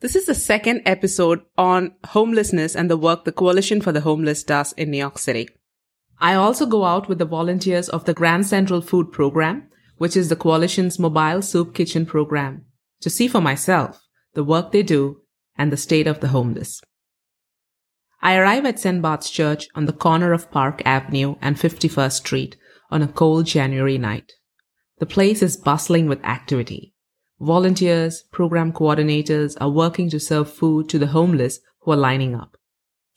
This is the second episode on homelessness and the work the Coalition for the Homeless does in New York City. I also go out with the volunteers of the Grand Central Food Program, which is the Coalition's mobile soup kitchen program, to see for myself the work they do and the state of the homeless. I arrive at St. Bart's Church on the corner of Park Avenue and 51st Street on a cold January night. The place is bustling with activity. Volunteers, program coordinators are working to serve food to the homeless who are lining up.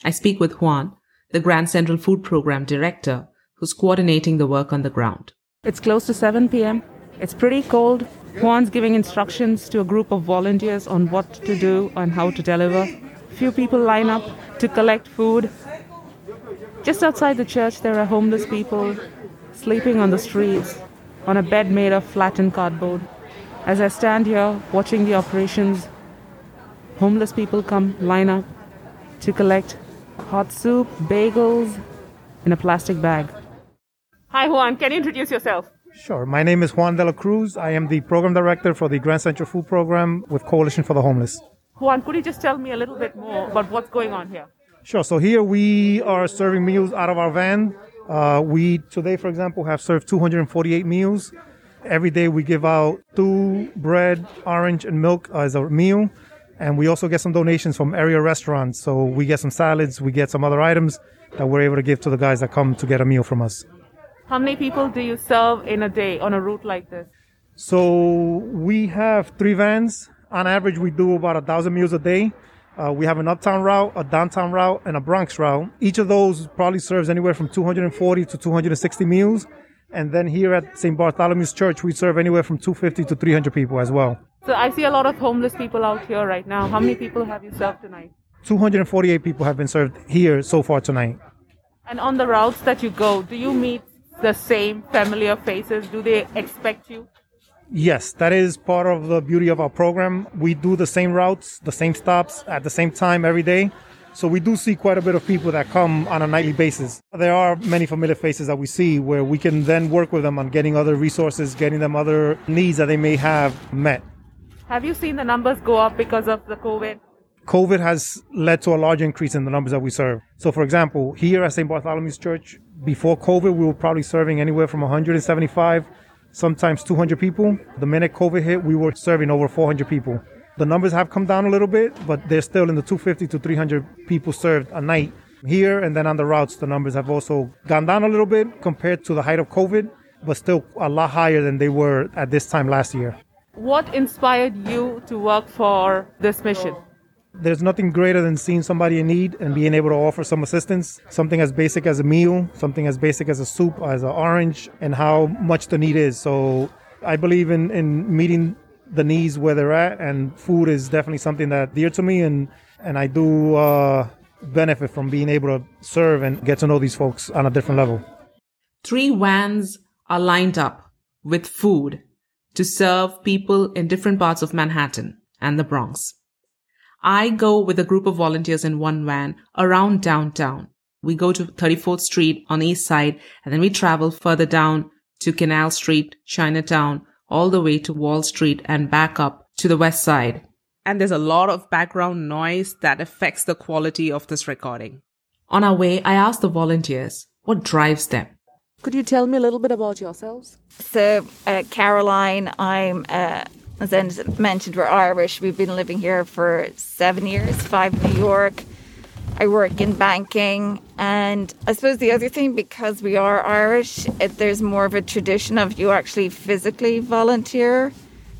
I speak with Juan, the Grand Central Food Program director, who's coordinating the work on the ground. It's close to 7 p.m. It's pretty cold. Juan's giving instructions to a group of volunteers on what to do and how to deliver. Few people line up to collect food. Just outside the church, there are homeless people sleeping on the streets on a bed made of flattened cardboard. As I stand here watching the operations, homeless people come line up to collect hot soup, bagels in a plastic bag. Hi, Juan. Can you introduce yourself? Sure. My name is Juan de la Cruz. I am the program director for the Grand Central Food Program with Coalition for the Homeless. Juan, could you just tell me a little bit more about what's going on here? Sure. So here we are serving meals out of our van. Uh, we today, for example, have served 248 meals. Every day we give out two bread, orange, and milk as a meal. And we also get some donations from area restaurants. So we get some salads, we get some other items that we're able to give to the guys that come to get a meal from us. How many people do you serve in a day on a route like this? So we have three vans. On average, we do about a thousand meals a day. Uh, we have an uptown route, a downtown route, and a Bronx route. Each of those probably serves anywhere from 240 to 260 meals. And then here at St. Bartholomew's Church, we serve anywhere from 250 to 300 people as well. So I see a lot of homeless people out here right now. How many people have you served tonight? 248 people have been served here so far tonight. And on the routes that you go, do you meet the same familiar faces? Do they expect you? Yes, that is part of the beauty of our program. We do the same routes, the same stops at the same time every day. So we do see quite a bit of people that come on a nightly basis. There are many familiar faces that we see where we can then work with them on getting other resources, getting them other needs that they may have met. Have you seen the numbers go up because of the COVID? COVID has led to a large increase in the numbers that we serve. So, for example, here at St. Bartholomew's Church, before COVID, we were probably serving anywhere from 175, sometimes 200 people. The minute COVID hit, we were serving over 400 people. The numbers have come down a little bit, but they're still in the 250 to 300 people served a night here. And then on the routes, the numbers have also gone down a little bit compared to the height of COVID, but still a lot higher than they were at this time last year. What inspired you to work for this mission? There's nothing greater than seeing somebody in need and being able to offer some assistance. Something as basic as a meal, something as basic as a soup, as an orange, and how much the need is. So I believe in, in meeting the needs where they're at, and food is definitely something that dear to me, and and I do uh, benefit from being able to serve and get to know these folks on a different level. Three vans are lined up with food to serve people in different parts of Manhattan and the Bronx. I go with a group of volunteers in one van around downtown. We go to 34th Street on the east side and then we travel further down to Canal Street, Chinatown, all the way to Wall Street and back up to the west side. And there's a lot of background noise that affects the quality of this recording. On our way, I asked the volunteers what drives them. Could you tell me a little bit about yourselves? So, uh, Caroline, I'm, uh, as I mentioned, we're Irish. We've been living here for seven years, five in New York. I work in banking. And I suppose the other thing, because we are Irish, it, there's more of a tradition of you actually physically volunteer.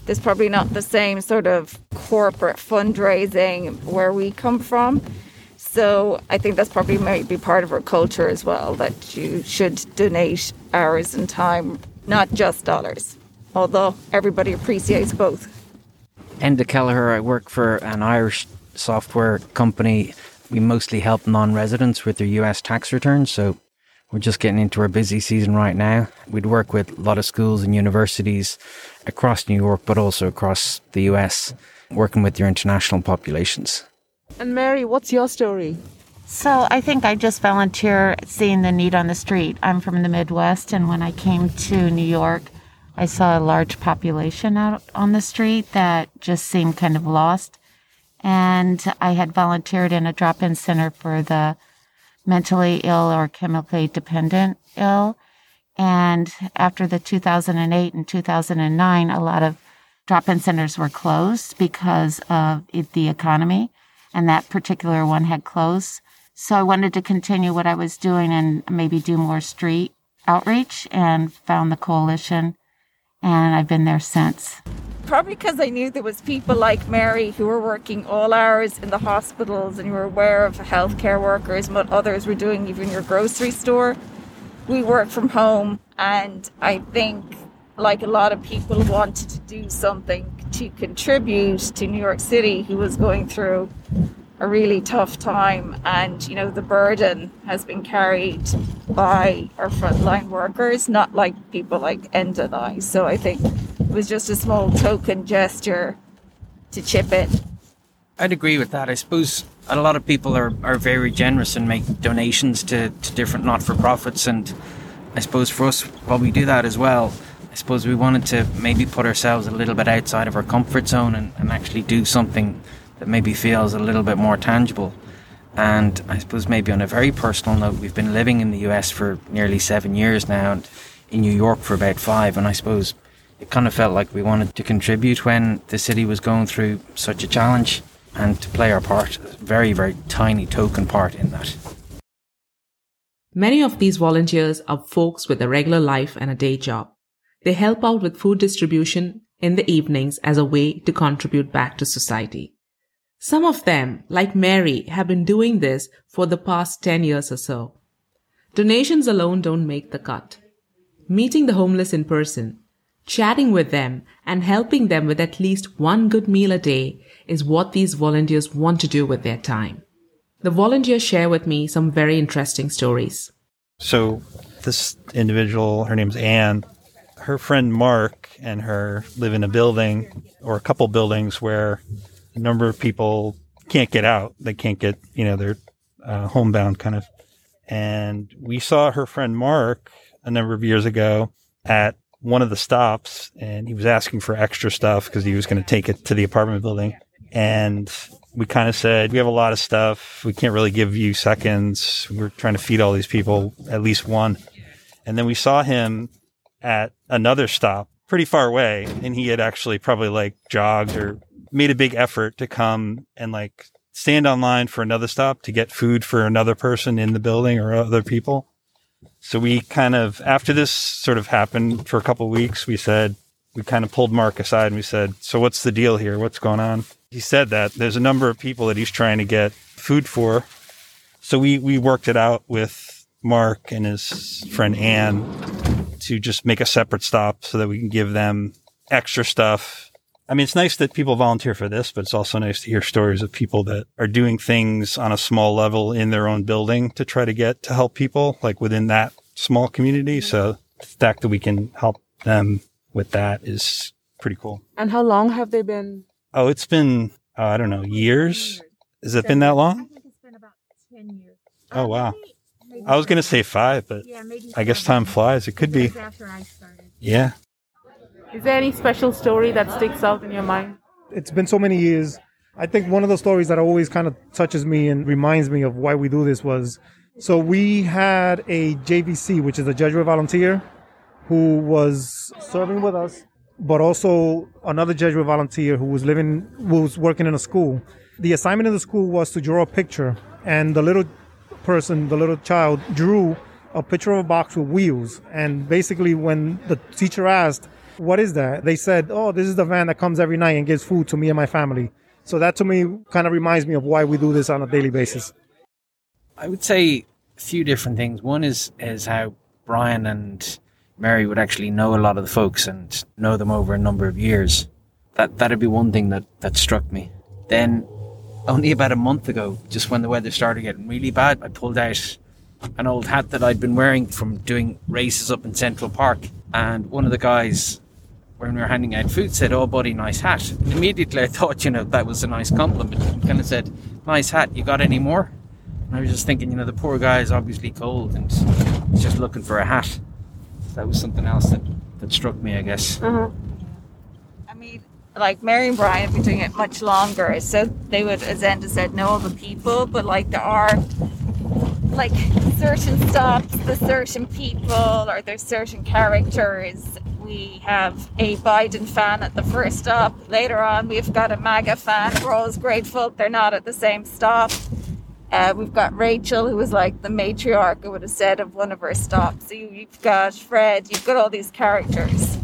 There's probably not the same sort of corporate fundraising where we come from. So I think that's probably maybe part of our culture as well that you should donate hours and time, not just dollars, although everybody appreciates both. Enda Kelleher, I work for an Irish software company. We mostly help non residents with their US tax returns. So we're just getting into our busy season right now. We'd work with a lot of schools and universities across New York, but also across the US, working with your international populations. And Mary, what's your story? So I think I just volunteer seeing the need on the street. I'm from the Midwest, and when I came to New York, I saw a large population out on the street that just seemed kind of lost. And I had volunteered in a drop in center for the mentally ill or chemically dependent ill. And after the 2008 and 2009, a lot of drop in centers were closed because of the economy. And that particular one had closed. So I wanted to continue what I was doing and maybe do more street outreach and found the coalition. And I've been there since. Probably because I knew there was people like Mary who were working all hours in the hospitals and you were aware of healthcare workers and what others were doing even your grocery store. We work from home and I think like a lot of people wanted to do something to contribute to New York City who was going through a really tough time and you know the burden has been carried by our frontline workers not like people like Enda and I so I think was just a small token gesture to chip in I'd agree with that I suppose a lot of people are, are very generous and make donations to, to different not-for-profits and I suppose for us while we do that as well I suppose we wanted to maybe put ourselves a little bit outside of our comfort zone and, and actually do something that maybe feels a little bit more tangible. And I suppose maybe on a very personal note, we've been living in the US for nearly seven years now and in New York for about five. And I suppose it kind of felt like we wanted to contribute when the city was going through such a challenge and to play our part, a very, very tiny token part in that. Many of these volunteers are folks with a regular life and a day job. They help out with food distribution in the evenings as a way to contribute back to society. Some of them, like Mary, have been doing this for the past 10 years or so. Donations alone don't make the cut. Meeting the homeless in person, chatting with them, and helping them with at least one good meal a day is what these volunteers want to do with their time. The volunteers share with me some very interesting stories. So, this individual, her name's Anne, her friend Mark and her live in a building or a couple buildings where a number of people can't get out. They can't get, you know, they're uh, homebound kind of. And we saw her friend Mark a number of years ago at one of the stops and he was asking for extra stuff because he was going to take it to the apartment building. And we kind of said, we have a lot of stuff. We can't really give you seconds. We're trying to feed all these people at least one. And then we saw him at another stop pretty far away and he had actually probably like jogged or made a big effort to come and like stand online for another stop to get food for another person in the building or other people. So we kind of, after this sort of happened for a couple weeks, we said, we kind of pulled Mark aside and we said, So what's the deal here? What's going on? He said that there's a number of people that he's trying to get food for. So we, we worked it out with Mark and his friend Anne to just make a separate stop so that we can give them extra stuff I mean, it's nice that people volunteer for this, but it's also nice to hear stories of people that are doing things on a small level in their own building to try to get to help people like within that small community. So the fact that we can help them with that is pretty cool. And how long have they been? Oh, it's been, uh, I don't know, years. Has it been that long? I think it's been about 10 years. Oh, wow. I was going to say five, but Yeah, maybe I guess time flies. It could be. after I started. Yeah. Is there any special story that sticks out in your mind? It's been so many years. I think one of the stories that always kind of touches me and reminds me of why we do this was so we had a JVC, which is a Jesuit volunteer, who was serving with us, but also another Jesuit volunteer who was living, who was working in a school. The assignment in the school was to draw a picture, and the little person, the little child, drew a picture of a box with wheels. And basically, when the teacher asked, what is that? They said, oh, this is the van that comes every night and gives food to me and my family. So that to me kind of reminds me of why we do this on a daily basis. I would say a few different things. One is is how Brian and Mary would actually know a lot of the folks and know them over a number of years. That that'd be one thing that that struck me. Then, only about a month ago, just when the weather started getting really bad, I pulled out an old hat that I'd been wearing from doing races up in Central Park, and one of the guys. When we were handing out food, said, "Oh, buddy, nice hat." Immediately, I thought, you know, that was a nice compliment. Kind of said, "Nice hat. You got any more?" And I was just thinking, you know, the poor guy is obviously cold and he's just looking for a hat. That was something else that, that struck me, I guess. Mm-hmm. I mean, like Mary and Brian have been doing it much longer. So they would, as Enda said, know all the people, but like there are like certain stops, the certain people, or there's certain characters. We have a Biden fan at the first stop. Later on, we've got a MAGA fan. We're always grateful they're not at the same stop. Uh, we've got Rachel, who was like the matriarch, I would have said, of one of our stops. So you've got Fred, you've got all these characters.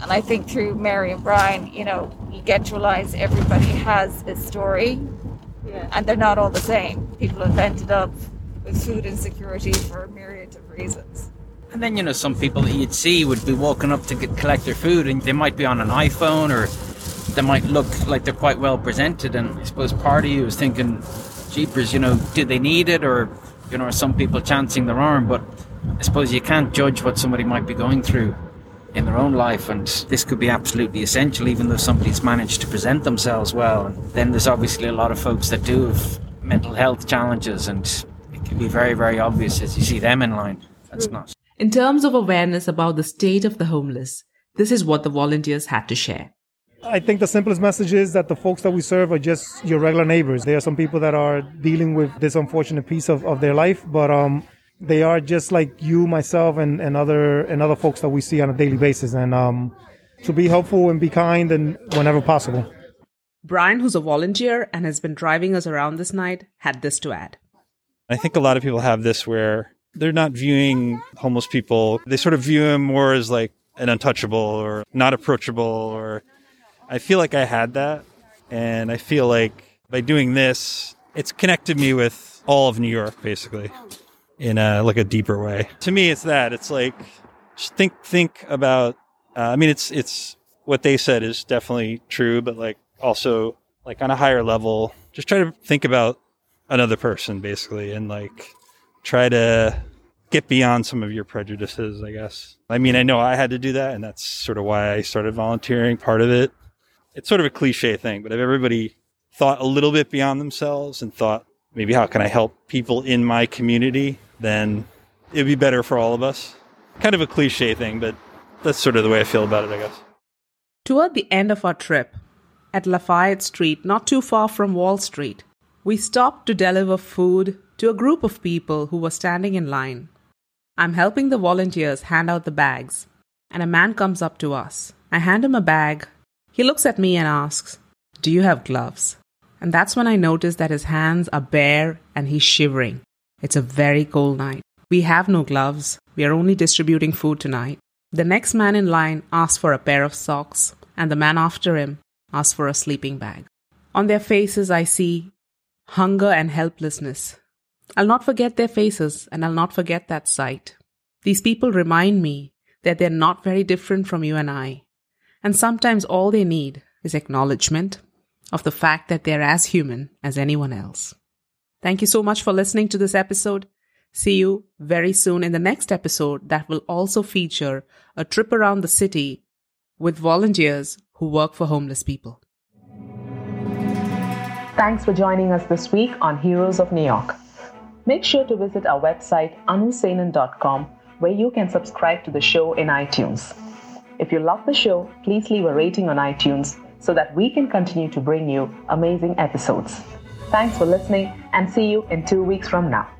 And I think through Mary and Brian, you know, you get to realize everybody has a story yeah. and they're not all the same. People have ended up with food insecurity for a myriad of reasons. And then, you know, some people that you'd see would be walking up to get, collect their food and they might be on an iPhone or they might look like they're quite well presented. And I suppose part of you is thinking, jeepers, you know, do they need it? Or, you know, are some people chancing their arm? But I suppose you can't judge what somebody might be going through in their own life, and this could be absolutely essential, even though somebody's managed to present themselves well. And then there's obviously a lot of folks that do have mental health challenges, and it can be very, very obvious as you see them in line. That's mm. not. In terms of awareness about the state of the homeless, this is what the volunteers had to share. I think the simplest message is that the folks that we serve are just your regular neighbors. There are some people that are dealing with this unfortunate piece of, of their life, but um, they are just like you, myself, and, and other and other folks that we see on a daily basis. And um, to be helpful and be kind and whenever possible. Brian, who's a volunteer and has been driving us around this night, had this to add. I think a lot of people have this where they're not viewing homeless people. They sort of view them more as like an untouchable or not approachable. Or I feel like I had that. And I feel like by doing this, it's connected me with all of New York, basically, in a like a deeper way. To me, it's that. It's like think think about. Uh, I mean, it's it's what they said is definitely true, but like also like on a higher level, just try to think about another person, basically, and like try to get beyond some of your prejudices, I guess. I mean, I know I had to do that, and that's sort of why I started volunteering. Part of it, it's sort of a cliche thing, but if everybody thought a little bit beyond themselves and thought, maybe how can I help people in my community, then it'd be better for all of us. Kind of a cliche thing, but that's sort of the way I feel about it, I guess. Toward the end of our trip, at Lafayette Street, not too far from Wall Street, we stopped to deliver food to a group of people who were standing in line. I'm helping the volunteers hand out the bags, and a man comes up to us. I hand him a bag. He looks at me and asks, Do you have gloves? And that's when I notice that his hands are bare and he's shivering. It's a very cold night. We have no gloves. We are only distributing food tonight. The next man in line asks for a pair of socks, and the man after him asks for a sleeping bag. On their faces, I see hunger and helplessness. I'll not forget their faces, and I'll not forget that sight. These people remind me that they're not very different from you and I. And sometimes all they need is acknowledgement of the fact that they're as human as anyone else. Thank you so much for listening to this episode. See you very soon in the next episode that will also feature a trip around the city with volunteers who work for homeless people. Thanks for joining us this week on Heroes of New York. Make sure to visit our website anusenan.com where you can subscribe to the show in iTunes. If you love the show, please leave a rating on iTunes so that we can continue to bring you amazing episodes. Thanks for listening and see you in two weeks from now.